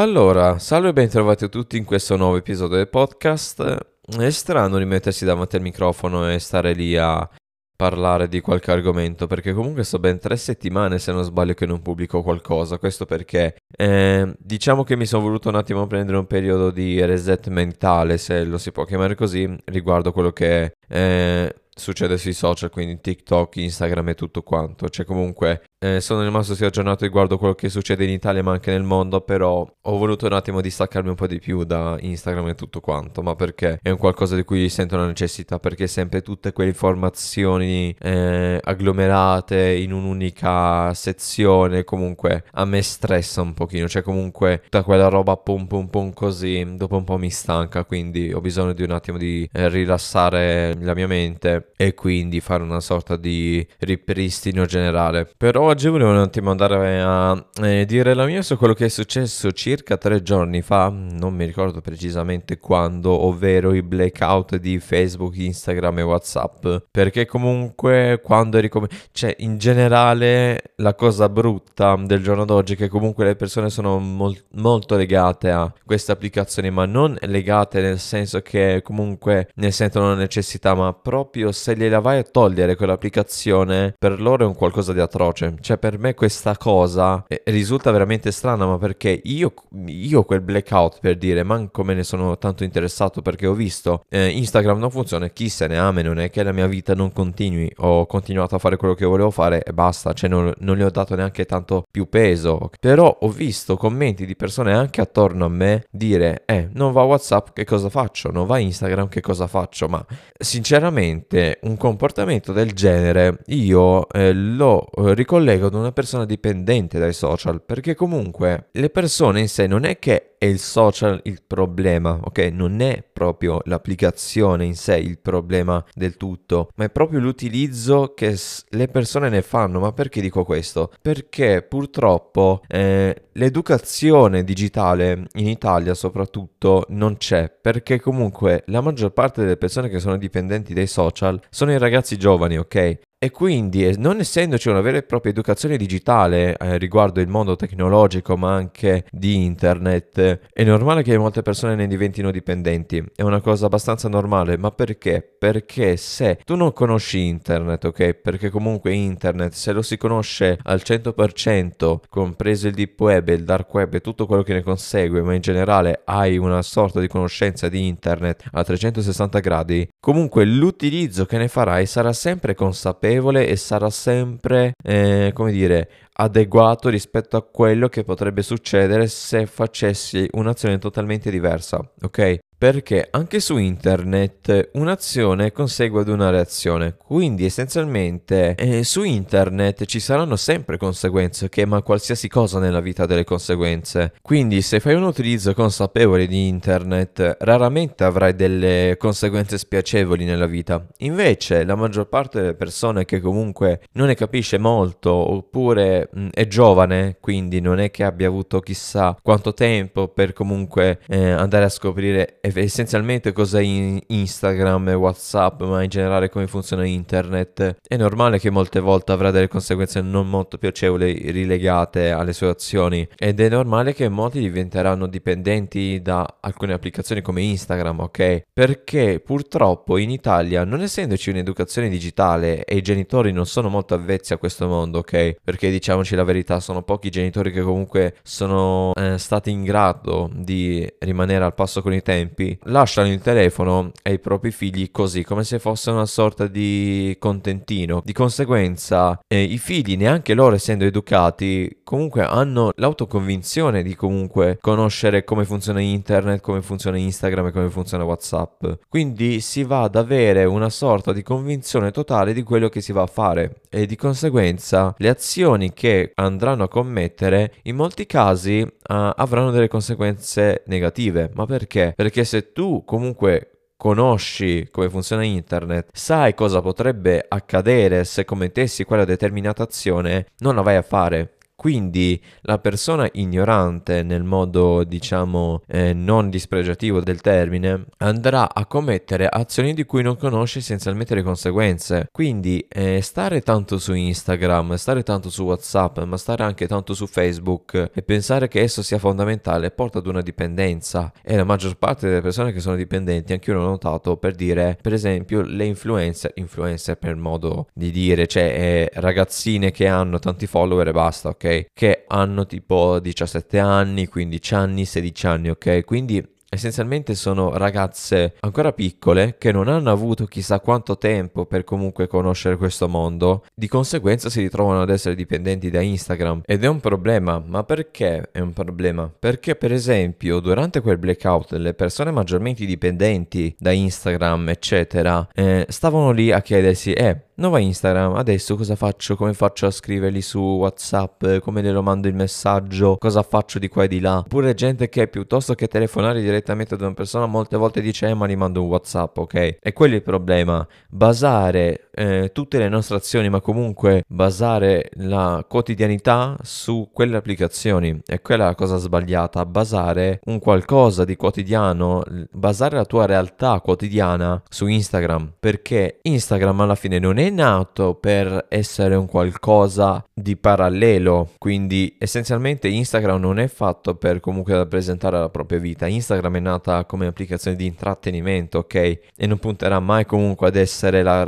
Allora, salve e bentrovati a tutti in questo nuovo episodio del podcast. È strano rimettersi davanti al microfono e stare lì a parlare di qualche argomento, perché comunque sto ben tre settimane, se non sbaglio, che non pubblico qualcosa. Questo perché eh, diciamo che mi sono voluto un attimo prendere un periodo di reset mentale, se lo si può chiamare così, riguardo quello che eh, succede sui social, quindi TikTok, Instagram e tutto quanto. Cioè comunque eh, sono rimasto sia aggiornato riguardo quello che succede in Italia ma anche nel mondo, però ho voluto un attimo distaccarmi un po' di più da Instagram e tutto quanto, ma perché è un qualcosa di cui sento la necessità, perché sempre tutte quelle informazioni eh, agglomerate in un'unica sezione comunque a me stressa un pochino, cioè comunque tutta quella roba pum pum pum così dopo un po' mi stanca, quindi ho bisogno di un attimo di eh, rilassare la mia mente e quindi fare una sorta di ripristino generale. Però oggi volevo un attimo andare a eh, dire la mia su quello che è successo circa tre giorni fa, non mi ricordo precisamente quando, ovvero i blackout di Facebook, Instagram e Whatsapp, perché comunque quando eri come... cioè in generale la cosa brutta del giorno d'oggi è che comunque le persone sono mol- molto legate a queste applicazioni, ma non legate nel senso che comunque ne sentono la necessità, ma proprio se gliela vai a togliere quell'applicazione, per loro è un qualcosa di atroce. Cioè, per me questa cosa eh, risulta veramente strana, ma perché io, io quel blackout per dire, manco me ne sono tanto interessato perché ho visto eh, Instagram non funziona, chi se ne ama, non è che la mia vita non continui, ho continuato a fare quello che volevo fare e basta, cioè non, non gli ho dato neanche tanto più peso. Però ho visto commenti di persone anche attorno a me dire, eh, non va WhatsApp, che cosa faccio? Non va Instagram, che cosa faccio? Ma sinceramente un comportamento del genere io eh, lo eh, ricollego collego ad una persona dipendente dai social, perché comunque le persone in sé non è che è il social il problema, ok? Non è proprio l'applicazione in sé il problema del tutto, ma è proprio l'utilizzo che le persone ne fanno. Ma perché dico questo? Perché purtroppo eh, l'educazione digitale in Italia soprattutto non c'è, perché comunque la maggior parte delle persone che sono dipendenti dai social sono i ragazzi giovani, ok? E quindi, non essendoci una vera e propria educazione digitale eh, riguardo il mondo tecnologico, ma anche di internet, è normale che molte persone ne diventino dipendenti. È una cosa abbastanza normale, ma perché? Perché se tu non conosci internet, ok? Perché comunque internet, se lo si conosce al 100%, compreso il deep web il dark web e tutto quello che ne consegue, ma in generale hai una sorta di conoscenza di internet a 360 gradi, comunque l'utilizzo che ne farai sarà sempre consapevole consapevole e sarà sempre, eh, come dire, adeguato rispetto a quello che potrebbe succedere se facessi un'azione totalmente diversa, ok? Perché anche su internet un'azione consegue ad una reazione, quindi essenzialmente eh, su internet ci saranno sempre conseguenze, che ma qualsiasi cosa nella vita ha delle conseguenze. Quindi se fai un utilizzo consapevole di internet, raramente avrai delle conseguenze spiacevoli nella vita. Invece la maggior parte delle persone che comunque non ne capisce molto oppure mh, è giovane, quindi non è che abbia avuto chissà quanto tempo per comunque eh, andare a scoprire essenzialmente cos'è Instagram e Whatsapp, ma in generale come funziona internet, è normale che molte volte avrà delle conseguenze non molto piacevoli rilegate alle sue azioni ed è normale che molti diventeranno dipendenti da alcune applicazioni come Instagram, ok? Perché purtroppo in Italia, non essendoci un'educazione digitale e i genitori non sono molto avvezzi a questo mondo, ok? Perché diciamoci la verità, sono pochi i genitori che comunque sono eh, stati in grado di rimanere al passo con i tempi tempi lasciano il telefono ai propri figli così, come se fosse una sorta di contentino. Di conseguenza, eh, i figli, neanche loro essendo educati, comunque hanno l'autoconvinzione di comunque conoscere come funziona internet, come funziona Instagram e come funziona WhatsApp. Quindi si va ad avere una sorta di convinzione totale di quello che si va a fare e di conseguenza le azioni che andranno a commettere in molti casi uh, avranno delle conseguenze negative. Ma perché? Perché se tu comunque conosci come funziona internet, sai cosa potrebbe accadere se commettessi quella determinata azione, non la vai a fare. Quindi la persona ignorante nel modo diciamo eh, non dispregiativo del termine andrà a commettere azioni di cui non conosce essenzialmente le conseguenze. Quindi eh, stare tanto su Instagram, stare tanto su WhatsApp, ma stare anche tanto su Facebook e pensare che esso sia fondamentale porta ad una dipendenza e la maggior parte delle persone che sono dipendenti, anche io l'ho notato per dire, per esempio, le influencer, influencer per modo di dire, cioè eh, ragazzine che hanno tanti follower e basta, ok? Che hanno tipo 17 anni, 15 anni, 16 anni, ok? Quindi Essenzialmente sono ragazze ancora piccole che non hanno avuto chissà quanto tempo per comunque conoscere questo mondo, di conseguenza si ritrovano ad essere dipendenti da Instagram ed è un problema, ma perché è un problema? Perché per esempio durante quel blackout le persone maggiormente dipendenti da Instagram eccetera eh, stavano lì a chiedersi eh nuova Instagram, adesso cosa faccio? Come faccio a scriverli su WhatsApp? Come glielo mando il messaggio? Cosa faccio di qua e di là? Oppure gente che piuttosto che telefonare direttamente ad una persona molte volte dice eh ma gli mando un WhatsApp, ok? E quello è il problema, basare eh, tutte le nostre azioni, ma comunque basare la quotidianità su quelle applicazioni. E quella è la cosa sbagliata, basare un qualcosa di quotidiano, basare la tua realtà quotidiana su Instagram, perché Instagram alla fine non è nato per essere un qualcosa di parallelo, quindi essenzialmente Instagram non è fatto per comunque rappresentare la propria vita, Instagram è nata come applicazione di intrattenimento, ok? E non punterà mai comunque ad essere la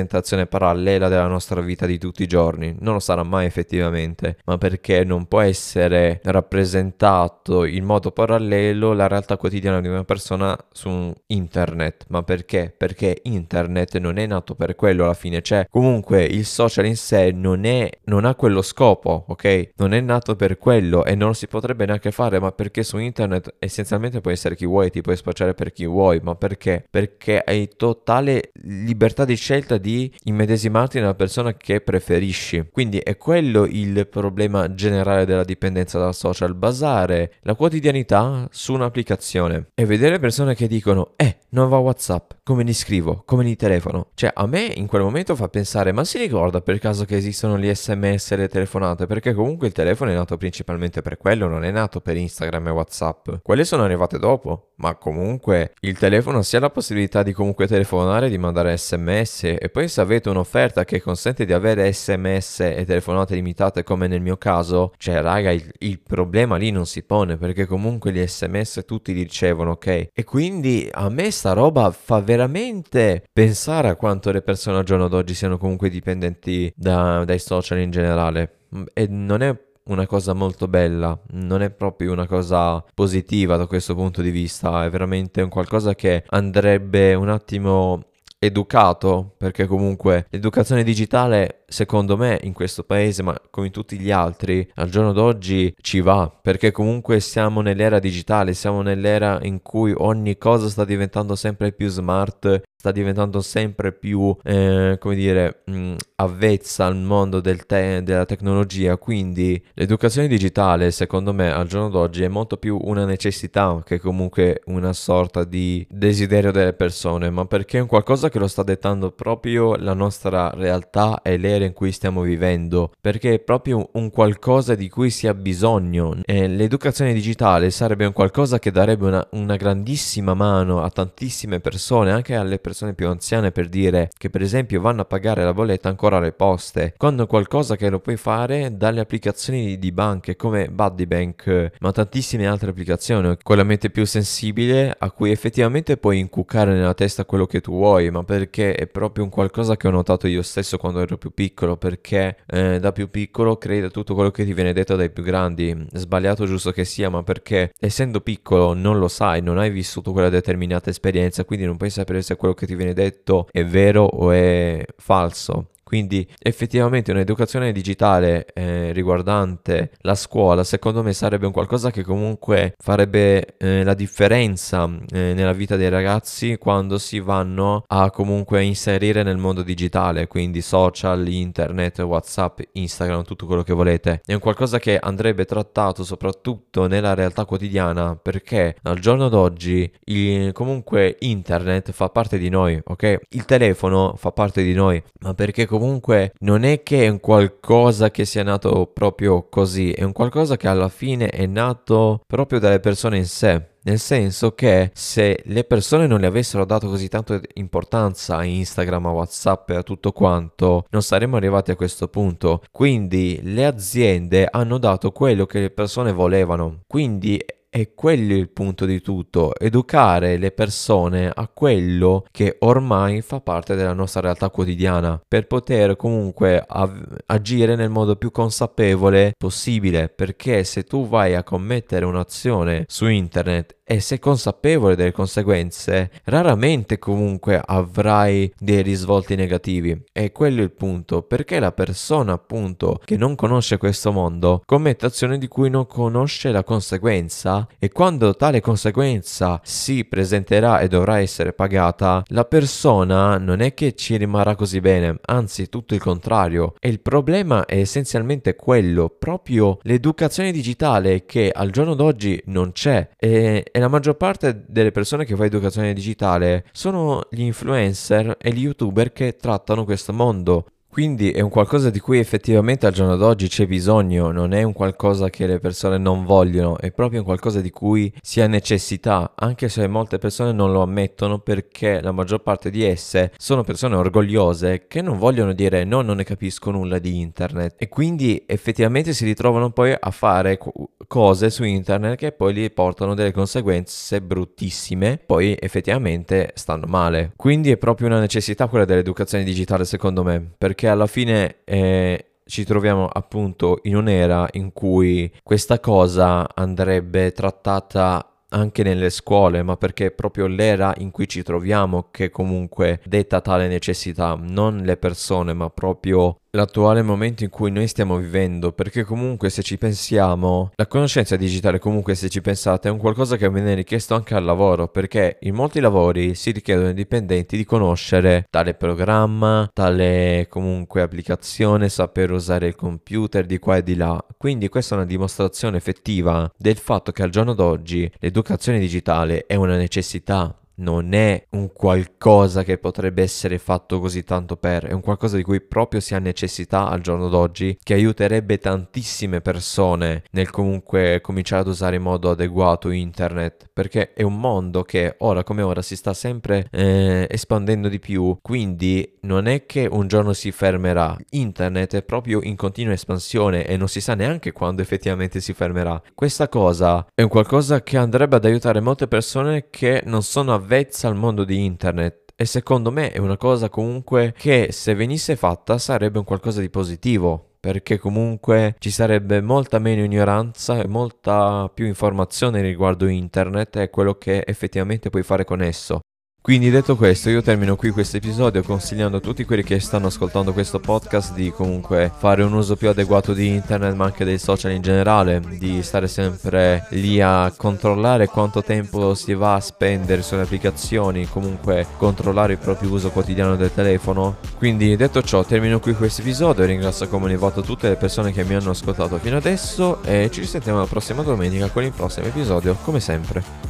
rappresentazione parallela della nostra vita di tutti i giorni, non lo sarà mai effettivamente, ma perché non può essere rappresentato in modo parallelo la realtà quotidiana di una persona su internet, ma perché? Perché internet non è nato per quello alla fine, cioè comunque il social in sé non è non ha quello scopo, ok? Non è nato per quello e non si potrebbe neanche fare, ma perché su internet essenzialmente puoi essere chi vuoi, ti puoi spacciare per chi vuoi, ma perché? Perché hai totale libertà di scelta di immedesimarti nella persona che preferisci. Quindi è quello il problema generale della dipendenza dal social, basare la quotidianità su un'applicazione e vedere persone che dicono "Eh, non va WhatsApp, come li scrivo, come li telefono". Cioè, a me in quel momento fa pensare "Ma si ricorda per caso che esistono gli SMS e le telefonate, perché comunque il telefono è nato principalmente per quello, non è nato per Instagram e WhatsApp. Quelle sono arrivate dopo, ma comunque il telefono si ha la possibilità di comunque telefonare, di mandare sms e poi se avete un'offerta che consente di avere sms e telefonate limitate come nel mio caso, cioè raga il, il problema lì non si pone perché comunque gli sms tutti li ricevono, ok? E quindi a me sta roba fa veramente pensare a quanto le persone al giorno d'oggi siano comunque dipendenti da, dai social in generale. Mm, e non è una cosa molto bella, non è proprio una cosa positiva da questo punto di vista, è veramente un qualcosa che andrebbe un attimo educato, perché comunque l'educazione digitale, secondo me, in questo paese, ma come in tutti gli altri, al giorno d'oggi ci va, perché comunque siamo nell'era digitale, siamo nell'era in cui ogni cosa sta diventando sempre più smart, sta diventando sempre più, eh, come dire, mh, mm, avvezza al mondo del te- della tecnologia, quindi l'educazione digitale, secondo me, al giorno d'oggi è molto più una necessità che comunque una sorta di desiderio delle persone, ma perché è un qualcosa che lo sta dettando proprio la nostra realtà e l'era in cui stiamo vivendo, perché è proprio un qualcosa di cui si ha bisogno. E l'educazione digitale sarebbe un qualcosa che darebbe una, una grandissima mano a tantissime persone, anche alle persone persone più anziane per dire che per esempio vanno a pagare la bolletta ancora alle poste, quando qualcosa che lo puoi fare dalle applicazioni di banche come Buddybank, ma tantissime altre applicazioni, con la mente più sensibile a cui effettivamente puoi incuccare nella testa quello che tu vuoi, ma perché è proprio un qualcosa che ho notato io stesso quando ero più piccolo, perché eh, da più piccolo credi a tutto quello che ti viene detto dai più grandi, sbagliato giusto che sia, ma perché essendo piccolo non lo sai, non hai vissuto quella determinata esperienza, quindi non puoi sapere se quello che ti viene detto è vero o è falso. Quindi effettivamente un'educazione digitale eh, riguardante la scuola secondo me sarebbe un qualcosa che comunque farebbe eh, la differenza eh, nella vita dei ragazzi quando si vanno a comunque inserire nel mondo digitale, quindi social, internet, whatsapp, instagram, tutto quello che volete. È un qualcosa che andrebbe trattato soprattutto nella realtà quotidiana perché al giorno d'oggi il, comunque internet fa parte di noi, ok? Il telefono fa parte di noi, ma perché comunque comunque non è che è un qualcosa che sia nato proprio così, è un qualcosa che alla fine è nato proprio dalle persone in sé. Nel senso che se le persone non le avessero dato così tanto importanza a Instagram, a WhatsApp e a tutto quanto, non saremmo arrivati a questo punto. Quindi le aziende hanno dato quello che le persone volevano. Quindi è quello il punto di tutto, educare le persone a quello che ormai fa parte della nostra realtà quotidiana, per poter comunque av- agire nel modo più consapevole possibile, perché se tu vai a commettere un'azione su internet e sei consapevole delle conseguenze, raramente comunque avrai dei risvolti negativi. E quello è il punto, perché la persona appunto che non conosce questo mondo commette azioni di cui non conosce la conseguenza e quando tale conseguenza si presenterà e dovrà essere pagata, la persona non è che ci rimarrà così bene, anzi tutto il contrario. E il problema è essenzialmente quello, proprio l'educazione digitale che al giorno d'oggi non c'è e, e la maggior parte delle persone che fa educazione digitale sono gli influencer e gli youtuber che trattano questo mondo. Quindi è un qualcosa di cui effettivamente al giorno d'oggi c'è bisogno, non è un qualcosa che le persone non vogliono, è proprio un qualcosa di cui si ha necessità, anche se molte persone non lo ammettono perché la maggior parte di esse sono persone orgogliose che non vogliono dire no, non ne capisco nulla di internet e quindi effettivamente si ritrovano poi a fare cose su internet che poi gli portano delle conseguenze bruttissime, poi effettivamente stanno male. Quindi è proprio una necessità quella dell'educazione digitale secondo me, perché perché alla fine eh, ci troviamo appunto in un'era in cui questa cosa andrebbe trattata anche nelle scuole, ma perché è proprio l'era in cui ci troviamo che comunque detta tale necessità, non le persone, ma proprio l'attuale momento in cui noi stiamo vivendo, perché comunque se ci pensiamo, la conoscenza digitale comunque se ci pensate è un qualcosa che viene richiesto anche al lavoro, perché in molti lavori si richiedono ai dipendenti di conoscere tale programma, tale comunque applicazione, saper usare il computer di qua e di là. Quindi questa è una dimostrazione effettiva del fatto che al giorno d'oggi l'educazione digitale è una necessità non è un qualcosa che potrebbe essere fatto così tanto per, è un qualcosa di cui proprio si ha necessità al giorno d'oggi, che aiuterebbe tantissime persone nel comunque cominciare ad usare in modo adeguato internet, perché è un mondo che ora come ora si sta sempre eh, espandendo di più, quindi non è che un giorno si fermerà, internet è proprio in continua espansione e non si sa neanche quando effettivamente si fermerà. Questa cosa è un qualcosa che andrebbe ad aiutare molte persone che non sono avvezze salvezza al mondo di internet e secondo me è una cosa comunque che se venisse fatta sarebbe un qualcosa di positivo perché comunque ci sarebbe molta meno ignoranza e molta più informazione riguardo internet e quello che effettivamente puoi fare con esso. Quindi detto questo io termino qui questo episodio consigliando a tutti quelli che stanno ascoltando questo podcast di comunque fare un uso più adeguato di internet ma anche dei social in generale, di stare sempre lì a controllare quanto tempo si va a spendere sulle applicazioni, comunque controllare il proprio uso quotidiano del telefono. Quindi detto ciò termino qui questo episodio, ringrazio come ogni volta tutte le persone che mi hanno ascoltato fino adesso e ci risentiamo la prossima domenica con il prossimo episodio come sempre.